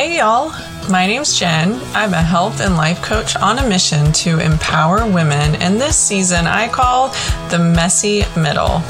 Hey, y'all. My name's Jen. I'm a health and life coach on a mission to empower women, and this season I call the messy middle.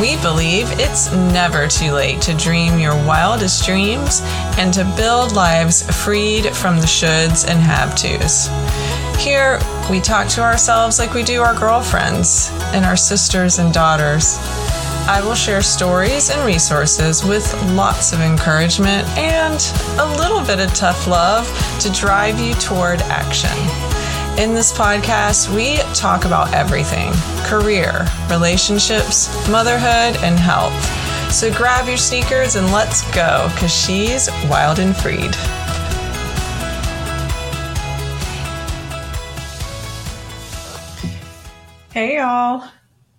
We believe it's never too late to dream your wildest dreams and to build lives freed from the shoulds and have tos. Here, we talk to ourselves like we do our girlfriends and our sisters and daughters. I will share stories and resources with lots of encouragement and a little bit of tough love to drive you toward action. In this podcast, we talk about everything career, relationships, motherhood, and health. So grab your sneakers and let's go, because she's wild and freed. Hey, y'all.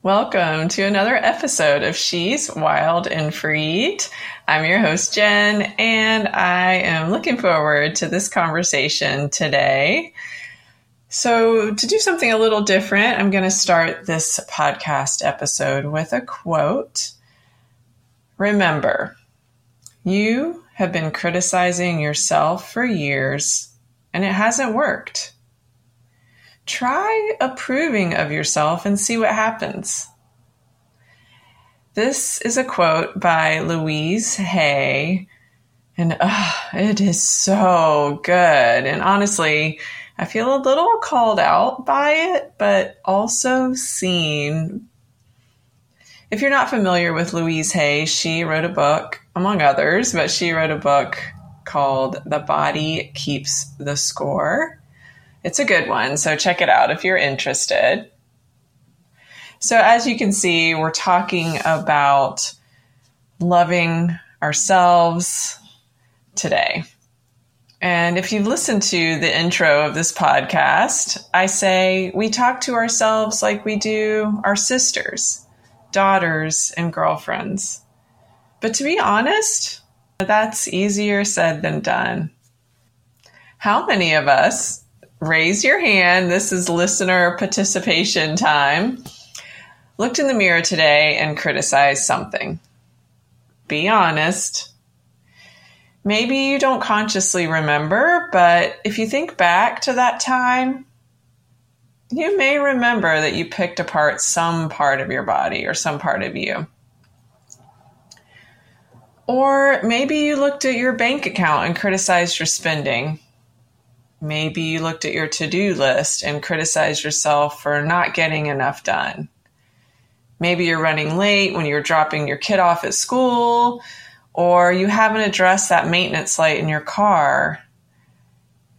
Welcome to another episode of She's Wild and Freed. I'm your host, Jen, and I am looking forward to this conversation today. So, to do something a little different, I'm going to start this podcast episode with a quote. Remember, you have been criticizing yourself for years, and it hasn't worked try approving of yourself and see what happens. This is a quote by Louise Hay, and uh, it is so good. And honestly, I feel a little called out by it, but also seen. If you're not familiar with Louise Hay, she wrote a book, among others, but she wrote a book called The Body Keeps the Score. It's a good one, so check it out if you're interested. So, as you can see, we're talking about loving ourselves today. And if you've listened to the intro of this podcast, I say we talk to ourselves like we do our sisters, daughters, and girlfriends. But to be honest, that's easier said than done. How many of us raise your hand. This is listener participation time. Looked in the mirror today and criticized something. Be honest. Maybe you don't consciously remember, but if you think back to that time, you may remember that you picked apart some part of your body or some part of you. Or maybe you looked at your bank account and criticized your spending. Maybe you looked at your to do list and criticized yourself for not getting enough done. Maybe you're running late when you're dropping your kid off at school, or you haven't addressed that maintenance light in your car.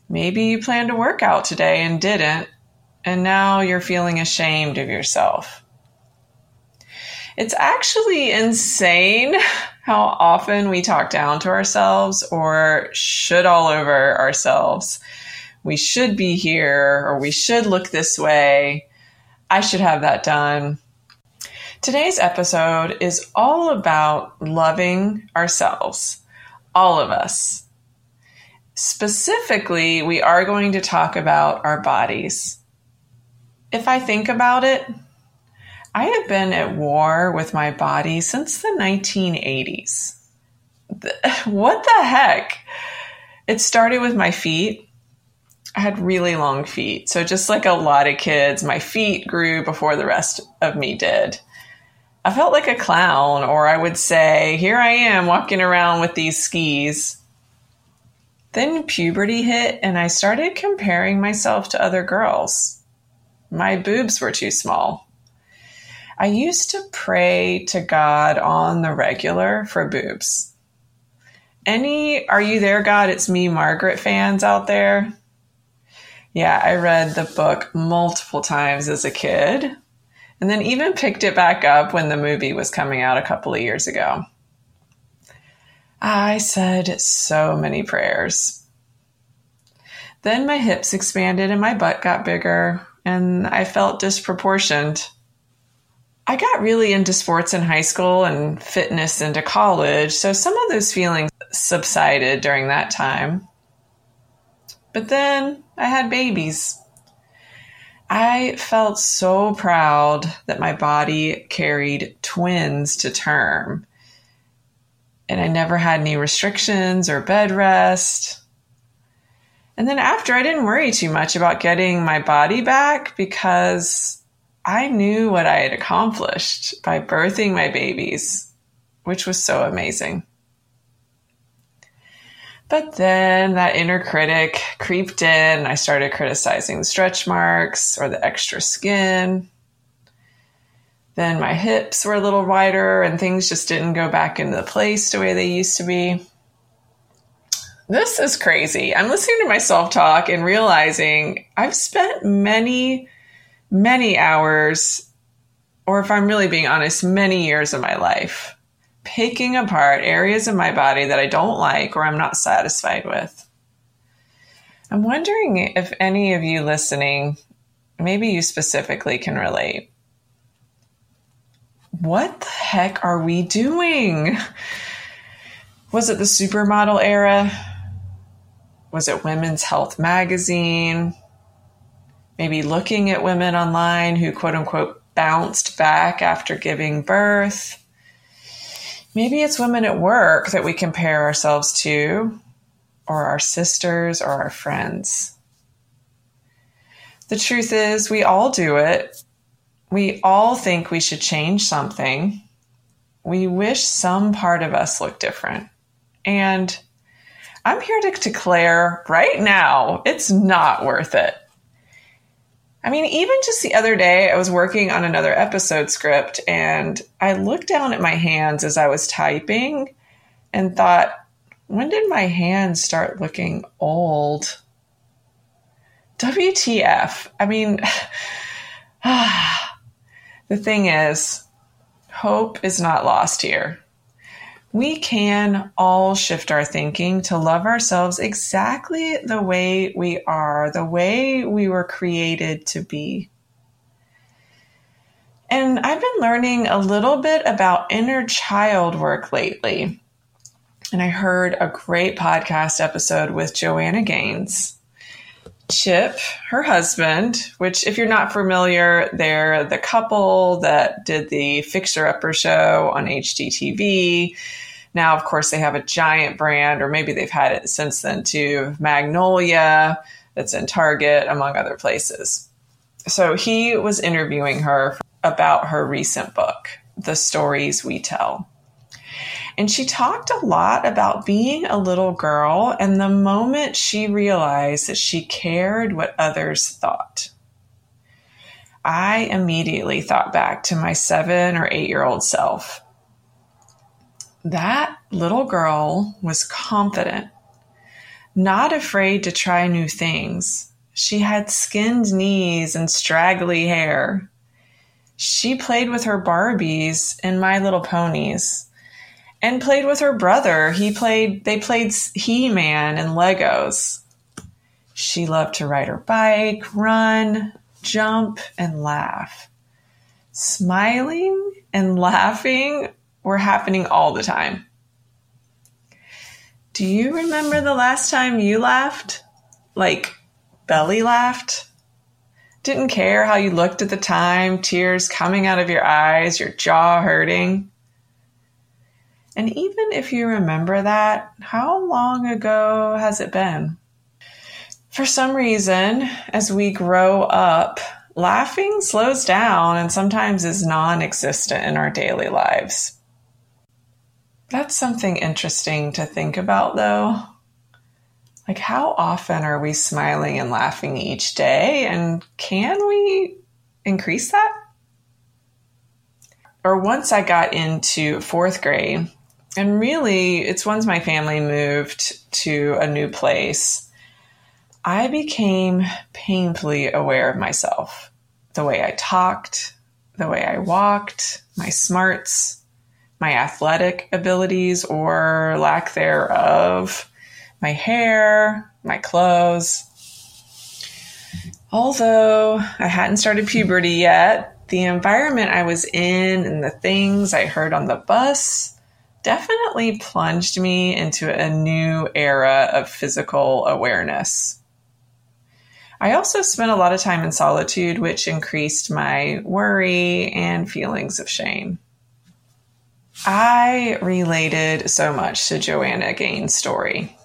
Maybe you planned to work out today and didn't, and now you're feeling ashamed of yourself. It's actually insane how often we talk down to ourselves or should all over ourselves we should be here or we should look this way. I should have that done. Today's episode is all about loving ourselves, all of us. Specifically, we are going to talk about our bodies. If I think about it, I have been at war with my body since the 1980s. What the heck? It started with my feet. I had really long feet. So just like a lot of kids, my feet grew before the rest of me did. I felt like a clown, or I would say, here I am walking around with these skis. Then puberty hit, and I started comparing myself to other girls. My boobs were too small. I used to pray to God on the regular for boobs. Any Are You There, God? It's Me, Margaret fans out there? Yeah, I read the book multiple times as a kid and then even picked it back up when the movie was coming out a couple of years ago. I said so many prayers. Then my hips expanded and my butt got bigger, and I felt disproportioned. I got really into sports in high school and fitness into college, so some of those feelings subsided during that time. But then I had babies. I felt so proud that my body carried twins to term. and I never had any restrictions or bed rest. And then after, I didn't worry too much about getting my body back because I knew what I had accomplished by birthing my babies, which was so amazing. But then that inner critic creeped in. I started criticizing the stretch marks or the extra skin. Then my hips were a little wider and things just didn't go back into the place the way they used to be. This is crazy. I'm listening to myself talk and realizing I've spent many, many hours, or if I'm really being honest, many years of my life picking apart areas of my body that I don't like or I'm not satisfied with. I'm wondering if any of you listening, maybe you specifically can relate. What the heck are we doing? Was it the supermodel era? Was it Women's Health magazine? Maybe looking at women online who quote unquote bounced back after giving birth. Maybe it's women at work that we compare ourselves to, or our sisters or our friends. The truth is, we all do it. We all think we should change something. We wish some part of us looked different. And I'm here to declare right now it's not worth it. I mean, even just the other day, I was working on another episode script and I looked down at my hands as I was typing and thought, when did my hands start looking old? WTF. I mean, the thing is, hope is not lost here we can all shift our thinking to love ourselves exactly the way we are, the way we were created to be. And I've been learning a little bit about inner child work lately. And I heard a great podcast episode with Joanna Gaines. Chip, her husband, which, if you're not familiar, they're the couple that did the Fixer Upper show on HGTV. Now, of course, they have a giant brand, or maybe they've had it since then too, Magnolia, that's in Target, among other places. So he was interviewing her about her recent book, The Stories We Tell. And she talked a lot about being a little girl and the moment she realized that she cared what others thought. I immediately thought back to my seven or eight year old self that little girl was confident, not afraid to try new things. She had skinned knees and straggly hair. She played with her Barbies and My Little Ponies and played with her brother. He played they played He-Man and Legos. She loved to ride her bike, run, jump and laugh. Smiling and laughing were happening all the time. Do you remember the last time you laughed? Like belly laughed? Didn't care how you looked at the time, tears coming out of your eyes, your jaw hurting. And even if you remember that, how long ago has it been? For some reason, as we grow up, laughing slows down and sometimes is non existent in our daily lives. That's something interesting to think about, though. Like, how often are we smiling and laughing each day? And can we increase that? Or once I got into fourth grade, and really, it's once my family moved to a new place, I became painfully aware of myself the way I talked, the way I walked, my smarts, my athletic abilities or lack thereof, my hair, my clothes. Although I hadn't started puberty yet, the environment I was in and the things I heard on the bus definitely plunged me into a new era of physical awareness. I also spent a lot of time in solitude, which increased my worry and feelings of shame. I related so much to Joanna Gaines' story.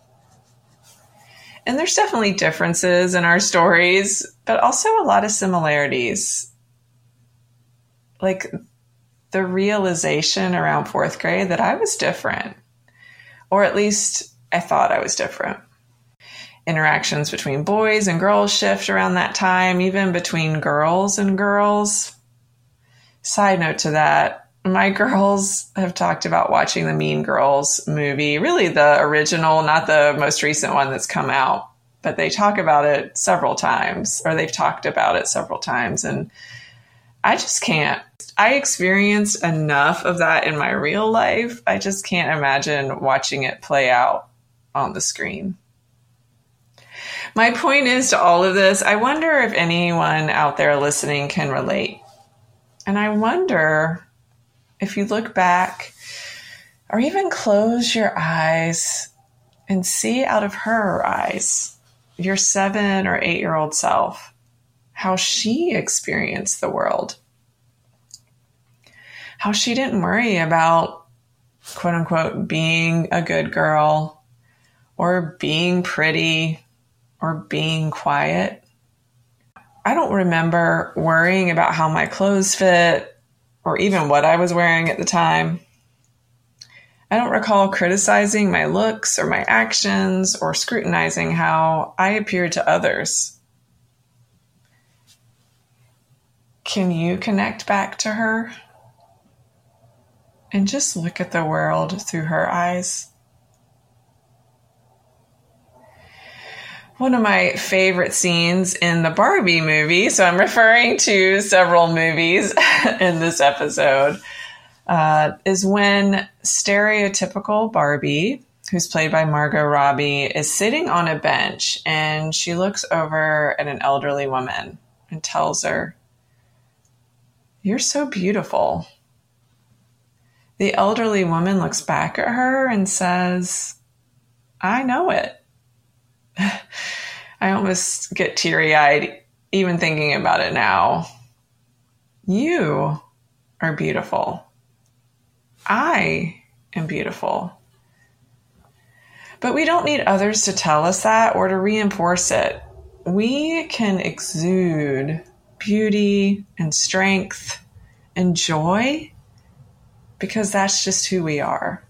And there's definitely differences in our stories, but also a lot of similarities. Like the realization around fourth grade that I was different, or at least I thought I was different. Interactions between boys and girls shift around that time, even between girls and girls. Side note to that, my girls have talked about watching the Mean Girls movie, really the original, not the most recent one that's come out, but they talk about it several times, or they've talked about it several times. And I just can't. I experienced enough of that in my real life. I just can't imagine watching it play out on the screen. My point is to all of this, I wonder if anyone out there listening can relate. And I wonder if you look back or even close your eyes and see out of her eyes your seven or eight year old self, how she experienced the world, how she didn't worry about quote unquote being a good girl or being pretty or being quiet. I don't remember worrying about how my clothes fit or even what I was wearing at the time. I don't recall criticizing my looks or my actions or scrutinizing how I appeared to others. Can you connect back to her? And just look at the world through her eyes. One of my favorite scenes in the Barbie movie. So I'm referring to several movies in this episode. Uh, is when stereotypical Barbie, who's played by Margot Robbie, is sitting on a bench and she looks over at an elderly woman and tells her, You're so beautiful. The elderly woman looks back at her and says, I know it. I almost get teary eyed even thinking about it now. You are beautiful. I am beautiful. But we don't need others to tell us that or to reinforce it. We can exude beauty and strength and joy because that's just who we are.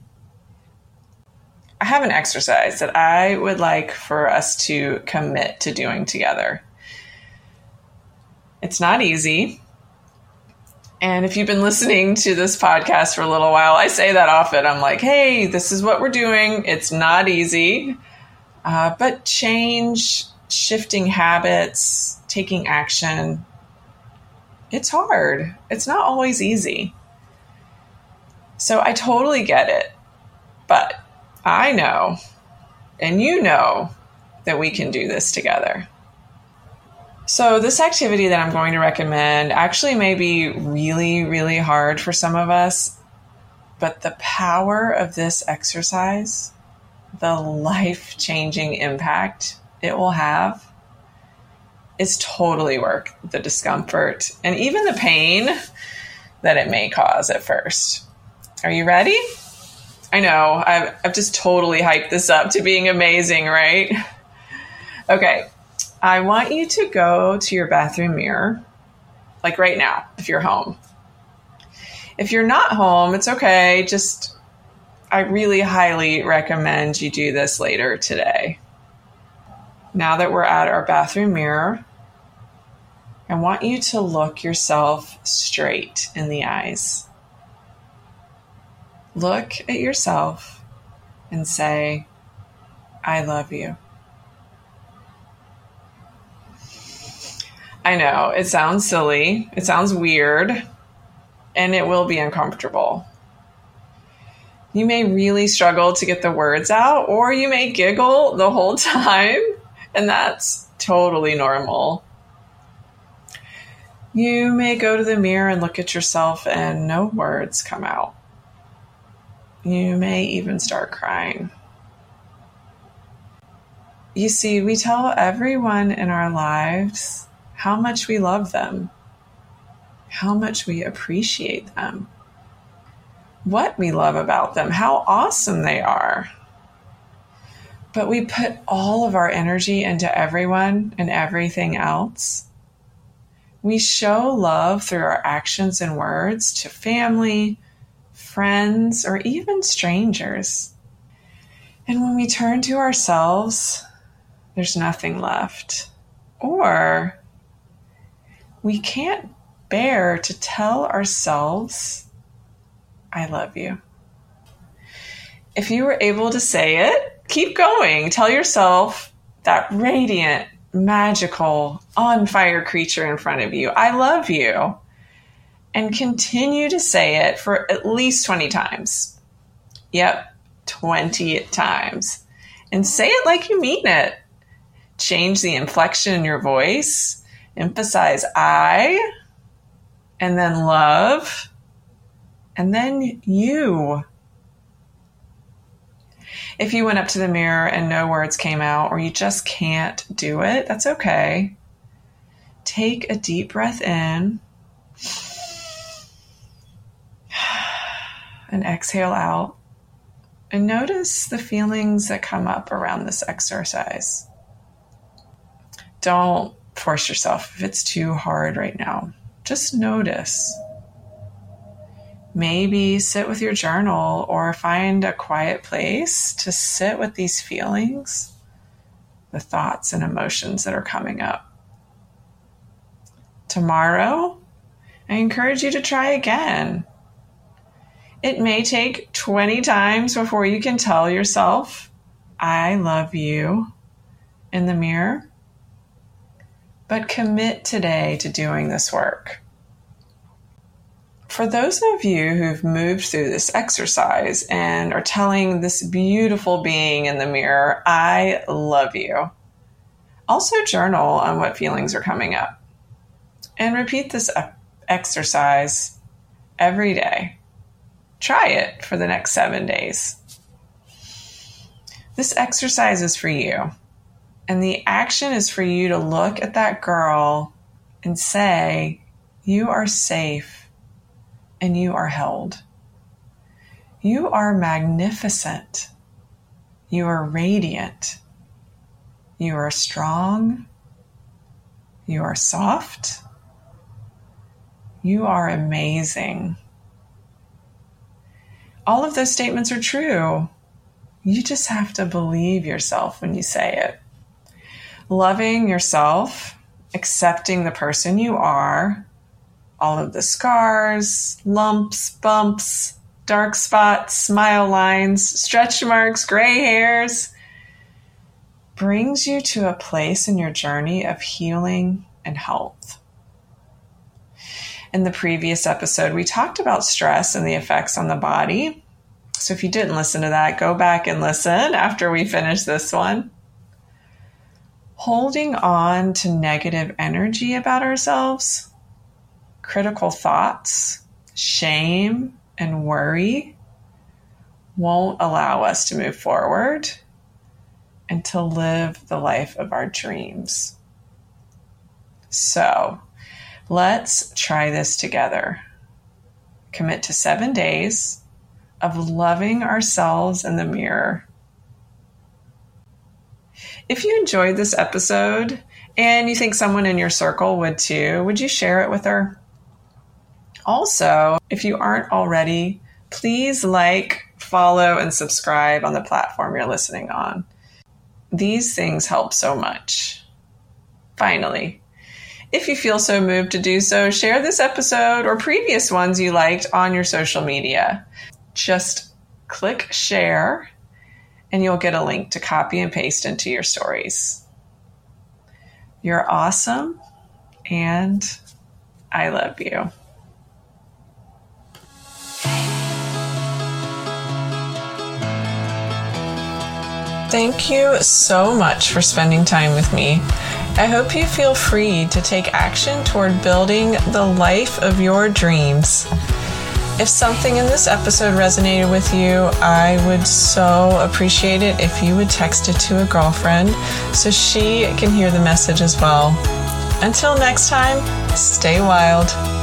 I have an exercise that I would like for us to commit to doing together. It's not easy. And if you've been listening to this podcast for a little while, I say that often. I'm like, hey, this is what we're doing. It's not easy. Uh, but change, shifting habits, taking action, it's hard. It's not always easy. So I totally get it. But I know, and you know, that we can do this together. So, this activity that I'm going to recommend actually may be really, really hard for some of us, but the power of this exercise, the life changing impact it will have, is totally worth the discomfort and even the pain that it may cause at first. Are you ready? I know. I've, I've just totally hyped this up to being amazing, right? Okay. I want you to go to your bathroom mirror, like right now, if you're home. If you're not home, it's okay. Just, I really highly recommend you do this later today. Now that we're at our bathroom mirror, I want you to look yourself straight in the eyes. Look at yourself and say, I love you. I know it sounds silly, it sounds weird, and it will be uncomfortable. You may really struggle to get the words out, or you may giggle the whole time, and that's totally normal. You may go to the mirror and look at yourself, and no words come out. You may even start crying. You see, we tell everyone in our lives how much we love them, how much we appreciate them. what we love about them, how awesome they are. But we put all of our energy into everyone and everything else. We show love through our actions and words to family, friends, or even strangers. And when we turn to ourselves, there's nothing left. Or we can't bear to tell ourselves, I love you. If you were able to say it, keep going. Tell yourself that radiant, magical, on fire creature in front of you, I love you. And continue to say it for at least 20 times. Yep, 20 times. And say it like you mean it. Change the inflection in your voice. Emphasize I, and then love, and then you. If you went up to the mirror and no words came out, or you just can't do it, that's okay. Take a deep breath in and exhale out. And notice the feelings that come up around this exercise. Don't force yourself if it's too hard right now. Just notice. Maybe sit with your journal or find a quiet place to sit with these feelings, the thoughts and emotions that are coming up. Tomorrow, I encourage you to try again. It may take 20 times before you can tell yourself, I love you in the mirror but commit today to doing this work. For those of you who've moved through this exercise and are telling this beautiful being in the mirror, I love you, also journal on what feelings are coming up and repeat this exercise every day. Try it for the next seven days. This exercise is for you. And the action is for you to look at that girl and say, You are safe and you are held. You are magnificent. You are radiant. You are strong. You are soft. You are amazing. All of those statements are true. You just have to believe yourself when you say it loving yourself, accepting the person you are, all of the scars, lumps, bumps, dark spots, smile lines, stretch marks, gray hairs, brings you to a place in your journey of healing and health. In the previous episode, we talked about stress and the effects on the body. So if you didn't listen to that, go back and listen after we finish this one holding on to negative energy about ourselves, critical thoughts, shame, and worry won't allow us to move forward and to live the life of our dreams. So let's try this together. Commit to seven days of loving ourselves in the mirror if you enjoyed this episode and you think someone in your circle would too, would you share it with her? Also, if you aren't already, please like, follow, and subscribe on the platform you're listening on. These things help so much. Finally, if you feel so moved to do so, share this episode or previous ones you liked on your social media. Just click share and you'll get a link to copy and paste into your stories. You're awesome, and I love you. Thank you so much for spending time with me. I hope you feel free to take action toward building the life of your dreams. If something in this episode resonated with you, I would so appreciate it if you would text it to a girlfriend so she can hear the message as well. Until next time, stay wild.